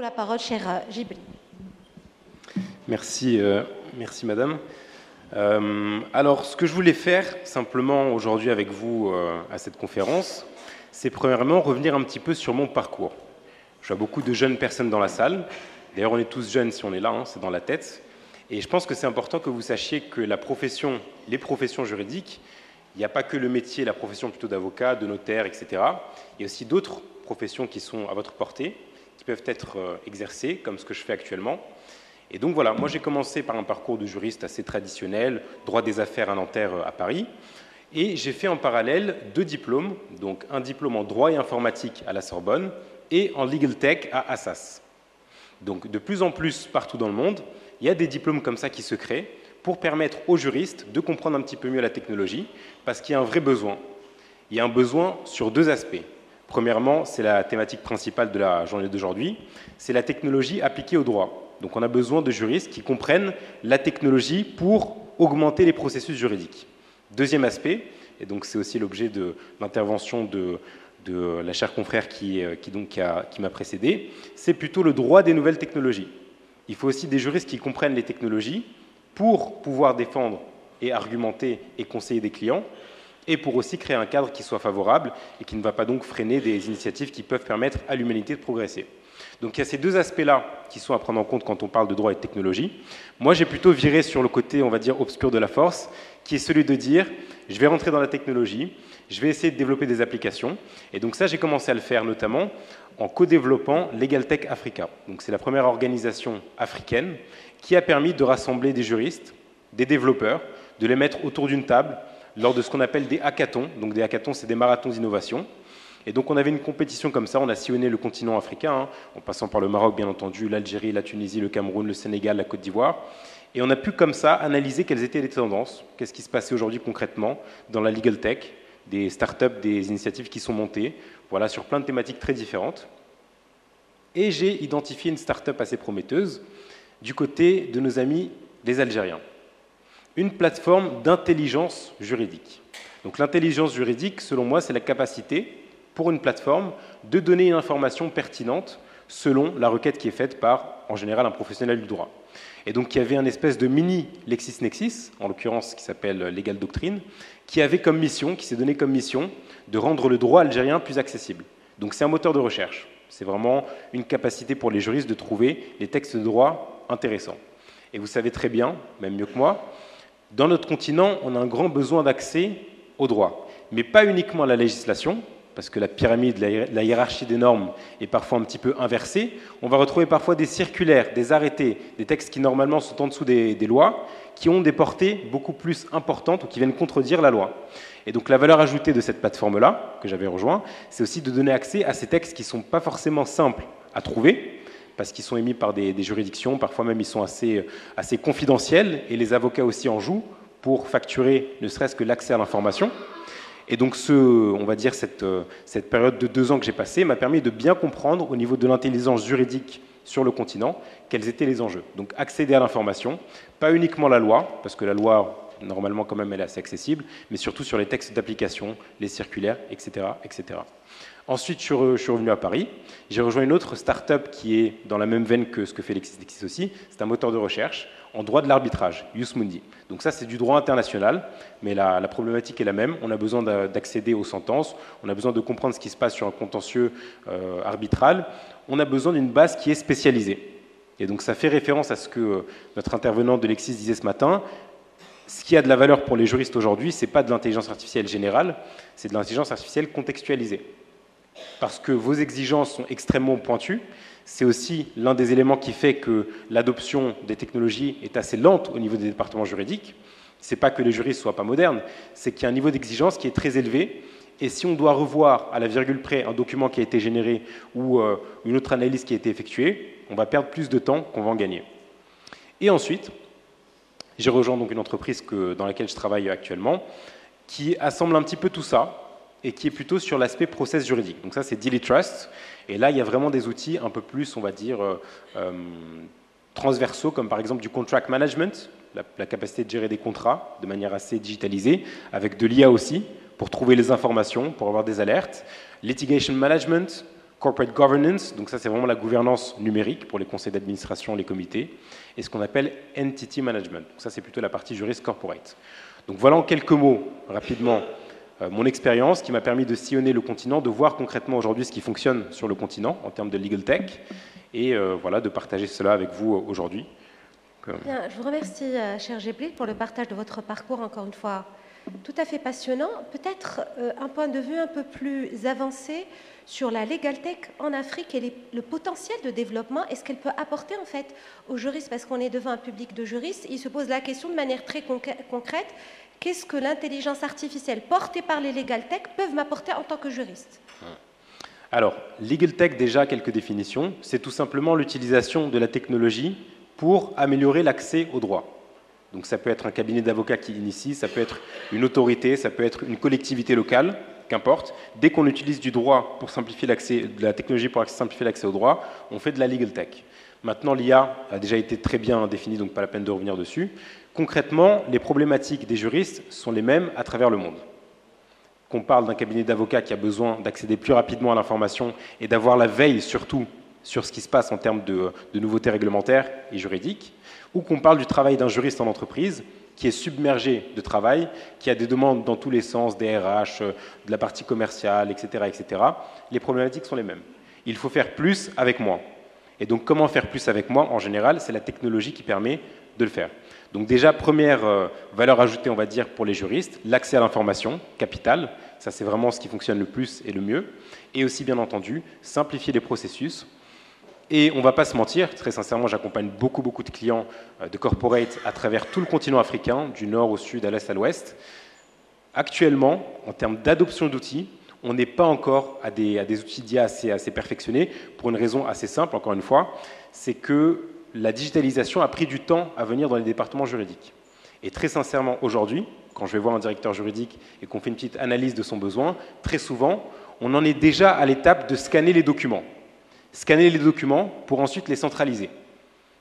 la parole, cher euh, Gibri. Merci, euh, merci madame. Euh, alors, ce que je voulais faire simplement aujourd'hui avec vous à cette conférence, c'est premièrement revenir un petit peu sur mon parcours. Je vois beaucoup de jeunes personnes dans la salle. D'ailleurs, on est tous jeunes si on est là, hein, c'est dans la tête. Et je pense que c'est important que vous sachiez que la profession, les professions juridiques, il n'y a pas que le métier, la profession plutôt d'avocat, de notaire, etc. Il y a aussi d'autres professions qui sont à votre portée, qui peuvent être euh, exercées, comme ce que je fais actuellement. Et donc voilà, moi j'ai commencé par un parcours de juriste assez traditionnel, droit des affaires à Nanterre euh, à Paris, et j'ai fait en parallèle deux diplômes, donc un diplôme en droit et informatique à la Sorbonne et en legal tech à Assas. Donc de plus en plus partout dans le monde, il y a des diplômes comme ça qui se créent pour permettre aux juristes de comprendre un petit peu mieux la technologie, parce qu'il y a un vrai besoin. Il y a un besoin sur deux aspects. Premièrement, c'est la thématique principale de la journée d'aujourd'hui, c'est la technologie appliquée au droit. Donc on a besoin de juristes qui comprennent la technologie pour augmenter les processus juridiques. Deuxième aspect, et donc c'est aussi l'objet de l'intervention de, la chère confrère qui, euh, qui, m'a précédé, c'est plutôt le droit des nouvelles technologies. Il faut aussi des juristes qui comprennent les technologies pour pouvoir défendre et argumenter et conseiller des clients, et pour aussi créer un cadre qui soit favorable et qui ne va pas donc freiner des initiatives qui peuvent permettre à l'humanité de progresser. Donc il y a ces deux aspects-là qui sont à prendre en compte quand on parle de droit et de technologie. Moi, j'ai plutôt viré sur le côté, on va dire, obscur de la force, qui est celui de dire, je vais rentrer dans la technologie, je vais essayer de développer des applications. Et donc ça, j'ai commencé à le faire notamment en co-développant LegalTech Africa. Donc c'est la première organisation africaine qui a permis de rassembler des juristes, des développeurs, de les mettre autour d'une table lors de ce qu'on appelle des hackathons. Donc des hackathons, c'est des marathons d'innovation. Et donc on avait une compétition comme ça, on a sillonné le continent africain, hein, en passant par le Maroc bien entendu, l'Algérie, la Tunisie, le Cameroun, le Sénégal, la Côte d'Ivoire. Et on a pu comme ça analyser quelles étaient les tendances, qu'est-ce qui se passait aujourd'hui concrètement dans la legal tech, des startups, des initiatives qui sont montées, voilà, sur plein de thématiques très différentes. Et j'ai identifié une startup assez prometteuse du côté de nos amis les Algériens. Une plateforme d'intelligence juridique. Donc l'intelligence juridique, selon moi, c'est la capacité pour une plateforme de donner une information pertinente selon la requête qui est faite par, en général, un professionnel du droit. Et donc il y avait un espèce de mini LexisNexis, en l'occurrence qui s'appelle Legal Doctrine, qui avait comme mission, qui s'est donné comme mission, de rendre le droit algérien plus accessible. Donc c'est un moteur de recherche. C'est vraiment une capacité pour les juristes de trouver les textes de droit intéressant. Et vous savez très bien, même mieux que moi, dans notre continent, on a un grand besoin d'accès au droit, mais pas uniquement à la législation, parce que la pyramide, la hiérarchie des normes est parfois un petit peu inversée. On va retrouver parfois des circulaires, des arrêtés, des textes qui normalement sont en dessous des, des lois, qui ont des portées beaucoup plus importantes ou qui viennent contredire la loi. Et donc la valeur ajoutée de cette plateforme-là, que j'avais rejoint, c'est aussi de donner accès à ces textes qui ne sont pas forcément simples à trouver, parce qu'ils sont émis par des, juridictions, parfois même ils sont assez, assez confidentiels, et les avocats aussi en jouent pour facturer ne serait-ce que l'accès à l'information. Et donc, ce, on va dire, cette, cette période de deux ans que j'ai passée m'a permis de bien comprendre au niveau de l'intelligence juridique sur le continent quels étaient les enjeux. Donc, accéder à l'information, pas uniquement la loi, parce que la loi, normalement, quand même, elle est assez accessible, mais surtout sur les textes d'application, les circulaires, etc., etc. Ensuite, je suis revenu à Paris. J'ai rejoint une autre start-up qui est dans la même veine que ce que fait LexisNexis aussi. C'est un moteur de recherche en droit de l'arbitrage, Mundi. Donc ça, c'est du droit international, mais la, problématique est la même. On a besoin d'accéder aux sentences, on a besoin de comprendre ce qui se passe sur un contentieux euh, arbitral. On a besoin d'une base qui est spécialisée. Et donc ça fait référence à ce que euh, notre intervenant de Lexis disait ce matin. Ce qui a de la valeur pour les juristes aujourd'hui, ce n'est pas de l'intelligence artificielle générale, c'est de l'intelligence artificielle contextualisée parce que vos exigences sont extrêmement pointues. C'est aussi l'un des éléments qui fait que l'adoption des technologies est assez lente au niveau des départements juridiques. Ce n'est pas que les juristes ne soient pas modernes, c'est qu'il y a un niveau d'exigence qui est très élevé. Et si on doit revoir à la virgule près un document qui a été généré ou euh, une autre analyse qui a été effectuée, on va perdre plus de temps qu'on va en gagner. Et ensuite, j'ai rejoint donc une entreprise dans laquelle je travaille actuellement, qui assemble un petit peu tout ça, et qui est plutôt sur l'aspect process juridique. Donc ça, c'est Daily Trust. Et là, il y a vraiment des outils un peu plus, on va dire, euh, euh, transversaux, comme par exemple du contract management, la, capacité de gérer des contrats de manière assez digitalisée, avec de l'IA aussi, pour trouver les informations, pour avoir des alertes. Litigation management, corporate governance, donc ça c'est vraiment la gouvernance numérique pour les conseils d'administration, les comités, et ce qu'on appelle entity management. Donc ça c'est plutôt la partie juriste corporate. Donc voilà en quelques mots, rapidement, mon expérience qui m'a permis de sillonner le continent, de voir concrètement aujourd'hui ce qui fonctionne sur le continent en termes de legal tech, et euh, voilà, de partager cela avec vous euh, aujourd'hui. je vous remercie, cher Géblé, pour le partage de votre parcours, encore une fois, tout à fait passionnant. Peut-être un point de vue un peu plus avancé sur la legal tech en Afrique et le potentiel de développement est ce qu'elle peut apporter en fait aux juristes, parce qu'on est devant un public de juristes, il se pose la question de manière très concrète, qu'est-ce que l'intelligence artificielle portée par les legal tech peuvent m'apporter en tant que juriste? Alors, legal tech, déjà quelques définitions, c'est tout simplement l'utilisation de la technologie pour améliorer l'accès au droit. Donc ça peut être un cabinet d'avocats qui initie, ça peut être une autorité, ça peut être une collectivité locale qu'importe, dès qu'on utilise du droit pour simplifier l'accès, de la technologie pour simplifier l'accès au droit, on fait de la legal tech. Maintenant, l'IA a déjà été très bien définie, donc pas la peine de revenir dessus. Concrètement, les problématiques des juristes sont les mêmes à travers le monde. Qu'on parle d'un cabinet d'avocats qui a besoin d'accéder plus rapidement à l'information et d'avoir la veille surtout sur ce qui se passe en termes de, de nouveautés réglementaires et juridiques, ou qu'on parle du travail d'un juriste en entreprise qui est submergé de travail, qui a des demandes dans tous les sens, des RH, euh, de la partie commerciale, etc., etc., les problématiques sont les mêmes. Il faut faire plus avec moins. Et donc, comment faire plus avec moins En général, c'est la technologie qui permet de le faire. Donc déjà, première euh, valeur ajoutée, on va dire, pour les juristes, l'accès à l'information, capital. Ça, c'est vraiment ce qui fonctionne le plus et le mieux. Et aussi, bien entendu, simplifier les processus et on ne va pas se mentir, très sincèrement, j'accompagne beaucoup, beaucoup de clients euh, de corporate à travers tout le continent africain, du nord au sud, à l'est à l'ouest. Actuellement, en termes d'adoption d'outils, on n'est pas encore à des, outils d'IA assez, assez perfectionnés, pour une raison assez simple, encore une fois, c'est que la digitalisation a pris du temps à venir dans les départements juridiques. Et très sincèrement, aujourd'hui, quand je vais voir un directeur juridique et qu'on fait une petite analyse de son besoin, très souvent, on en est déjà à l'étape de scanner les documents scanner les documents pour ensuite les centraliser.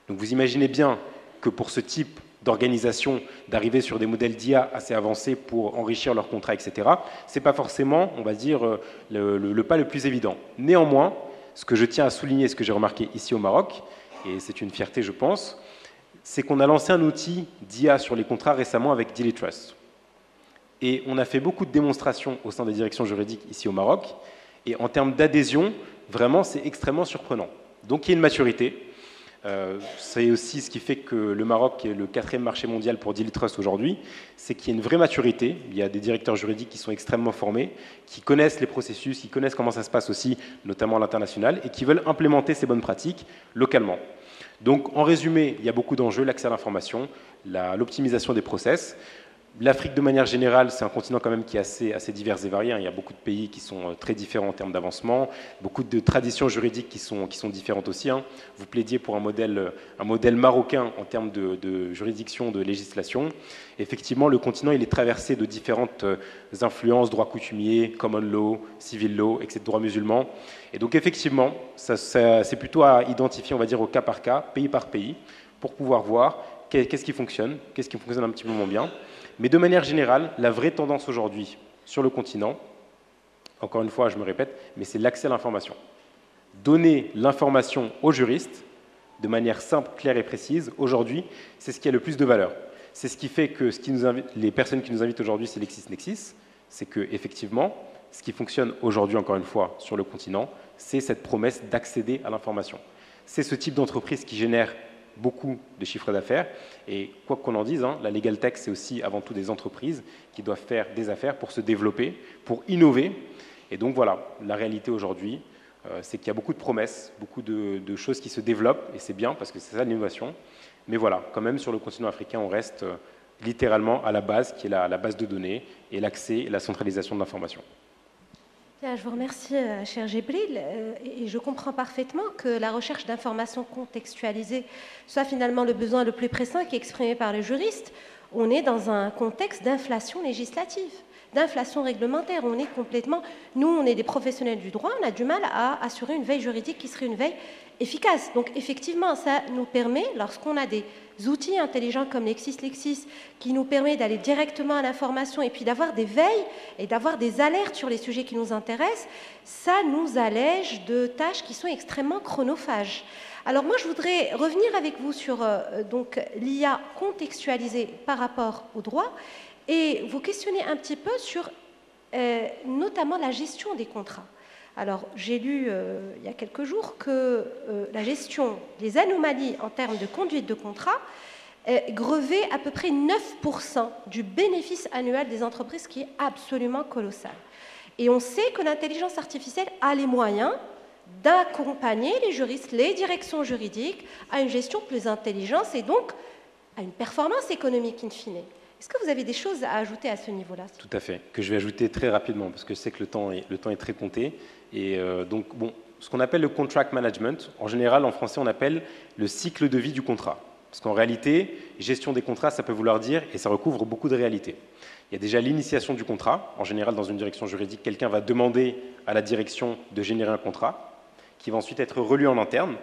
Donc vous imaginez bien que pour ce type d'organisation, d'arriver sur des modèles d'IA assez avancés pour enrichir leurs contrats, etc., ce n'est pas forcément, on va dire, euh, le, pas le plus évident. Néanmoins, ce que je tiens à souligner, ce que j'ai remarqué ici au Maroc, et c'est une fierté, je pense, c'est qu'on a lancé un outil d'IA sur les contrats récemment avec Daily Trust. Et on a fait beaucoup de démonstrations au sein des directions juridiques ici au Maroc. Et en termes d'adhésion, vraiment, c'est extrêmement surprenant. Donc il y a une maturité. Euh, c'est aussi ce qui fait que le Maroc est le quatrième marché mondial pour Daily Trust aujourd'hui, c'est qu'il y a une vraie maturité. Il y a des directeurs juridiques qui sont extrêmement formés, qui connaissent les processus, qui connaissent comment ça se passe aussi, notamment à l'international, et qui veulent implémenter ces bonnes pratiques localement. Donc, en résumé, il y a beaucoup d'enjeux l'accès à l'information, l'optimisation des process. L'Afrique, de manière générale, c'est un continent quand même qui est assez, divers et varié. Hein. Il y a beaucoup de pays qui sont euh, très différents en termes d'avancement, beaucoup de traditions juridiques qui sont, différentes aussi. Hein. Vous plaidiez pour un modèle, un modèle marocain en termes de, juridiction, de législation. Effectivement, le continent, il est traversé de différentes euh, influences, droit coutumier, common law, civil law, etc., droit musulman. Et donc, effectivement, c'est plutôt à identifier, on va dire, au cas par cas, pays par pays, pour pouvoir voir qu'est-ce qui fonctionne, qu'est-ce qui fonctionne un petit peu moins bien. Mais de manière générale, la vraie tendance aujourd'hui sur le continent, encore une fois, je me répète, mais c'est l'accès à l'information. Donner l'information aux juristes de manière simple, claire et précise, aujourd'hui, c'est ce qui a le plus de valeur. C'est ce qui fait que ce qui nous les personnes qui nous invitent aujourd'hui, c'est LexisNexis, c'est que effectivement, ce qui fonctionne aujourd'hui, encore une fois, sur le continent, c'est cette promesse d'accéder à l'information. C'est ce type d'entreprise qui génère beaucoup de chiffres d'affaires. Et quoi qu'on en dise, hein, la Legal Tech, c'est aussi avant tout des entreprises qui doivent faire des affaires pour se développer, pour innover. Et donc voilà, la réalité aujourd'hui, euh, c'est qu'il y a beaucoup de promesses, beaucoup de, choses qui se développent, et c'est bien parce que c'est ça l'innovation. Mais voilà, quand même sur le continent africain, on reste euh, littéralement à la base, qui est la, la base de données et l'accès et la centralisation de l'information je vous remercie, euh, cher Gébril. Euh, et je comprends parfaitement que la recherche d'informations contextualisées soit finalement le besoin le plus pressant qui est exprimé par les juristes. On est dans un contexte d'inflation législative d'inflation réglementaire. On est complètement, nous, on est des professionnels du droit, on a du mal à assurer une veille juridique qui serait une veille efficace. Donc effectivement, ça nous permet, lorsqu'on a des outils intelligents comme LexisLexis, qui nous permet d'aller directement à l'information et puis d'avoir des veilles et d'avoir des alertes sur les sujets qui nous intéressent, ça nous allège de tâches qui sont extrêmement chronophages. Alors moi, je voudrais revenir avec vous sur euh, l'IA contextualisée par rapport au droit et vous questionner un petit peu sur euh, notamment la gestion des contrats. Alors, j'ai lu euh, il y a quelques jours que euh, la gestion des anomalies en termes de conduite de contrat grevait à peu près 9% du bénéfice annuel des entreprises, qui est absolument colossal. Et on sait que l'intelligence artificielle a les moyens d'accompagner les juristes, les directions juridiques à une gestion plus intelligente et donc à une performance économique in fine. Est-ce que vous avez des choses à ajouter à ce niveau-là Tout à fait, que je vais ajouter très rapidement, parce que je sais que le temps est, très compté. Et euh, donc, bon, ce qu'on appelle le contract management, en général, en français, on appelle le cycle de vie du contrat. Parce qu'en réalité, gestion des contrats, ça peut vouloir dire, et ça recouvre beaucoup de réalités. Il y a déjà l'initiation du contrat. En général, dans une direction juridique, quelqu'un va demander à la direction de générer un contrat, qui va ensuite être relu en interne.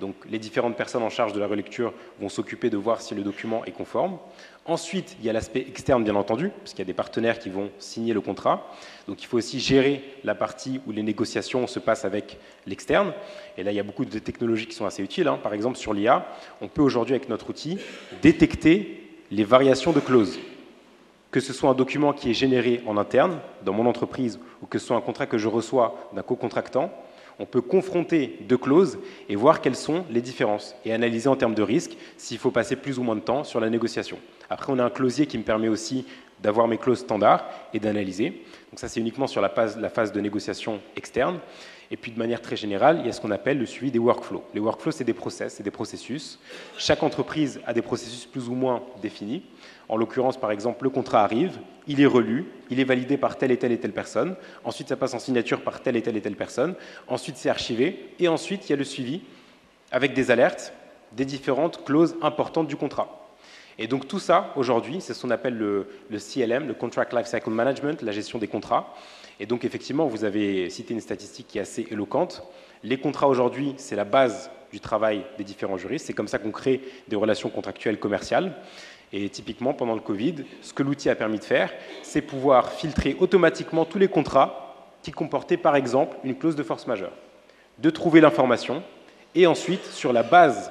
Donc les différentes personnes en charge de la relecture vont s'occuper de voir si le document est conforme. Ensuite, il y a l'aspect externe, bien entendu, parce qu'il y a des partenaires qui vont signer le contrat. Donc il faut aussi gérer la partie où les négociations se passent avec l'externe. Et là, il y a beaucoup de technologies qui sont assez utiles. Hein. Par exemple, sur l'IA, on peut aujourd'hui, avec notre outil, détecter les variations de clauses. Que ce soit un document qui est généré en interne, dans mon entreprise, ou que ce soit un contrat que je reçois d'un co-contractant, on peut confronter deux clauses et voir quelles sont les différences et analyser en termes de risque s'il faut passer plus ou moins de temps sur la négociation. Après, on a un closier qui me permet aussi d'avoir mes clauses standards et d'analyser. Donc ça, c'est uniquement sur la phase, de négociation externe. Et puis de manière très générale, il y a ce qu'on appelle le suivi des workflows. Les workflows, c'est des process, c'est des processus. Chaque entreprise a des processus plus ou moins définis. En l'occurrence, par exemple, le contrat arrive, il est relu, il est validé par telle et telle et telle personne. Ensuite, ça passe en signature par telle et telle et telle personne. Ensuite, c'est archivé. Et ensuite, il y a le suivi avec des alertes des différentes clauses importantes du contrat. Et donc tout ça, aujourd'hui, c'est ce qu'on appelle le, CLM, le Contract Lifecycle Management, la gestion des contrats. Et donc effectivement, vous avez cité une statistique qui est assez éloquente. Les contrats aujourd'hui, c'est la base du travail des différents juristes. C'est comme ça qu'on crée des relations contractuelles commerciales. Et typiquement, pendant le Covid, ce que l'outil a permis de faire, c'est pouvoir filtrer automatiquement tous les contrats qui comportaient par exemple une clause de force majeure, de trouver l'information et ensuite, sur la base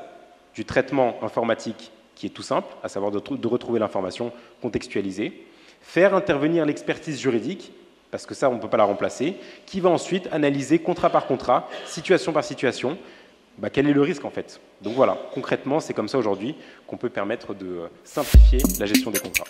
du traitement informatique qui est tout simple, à savoir de, retrouver l'information contextualisée, faire intervenir l'expertise juridique parce que ça, on ne peut pas la remplacer, qui va ensuite analyser contrat par contrat, situation par situation, bah, quel est le risque en fait. Donc voilà, concrètement, c'est comme ça aujourd'hui qu'on peut permettre de simplifier la gestion des contrats.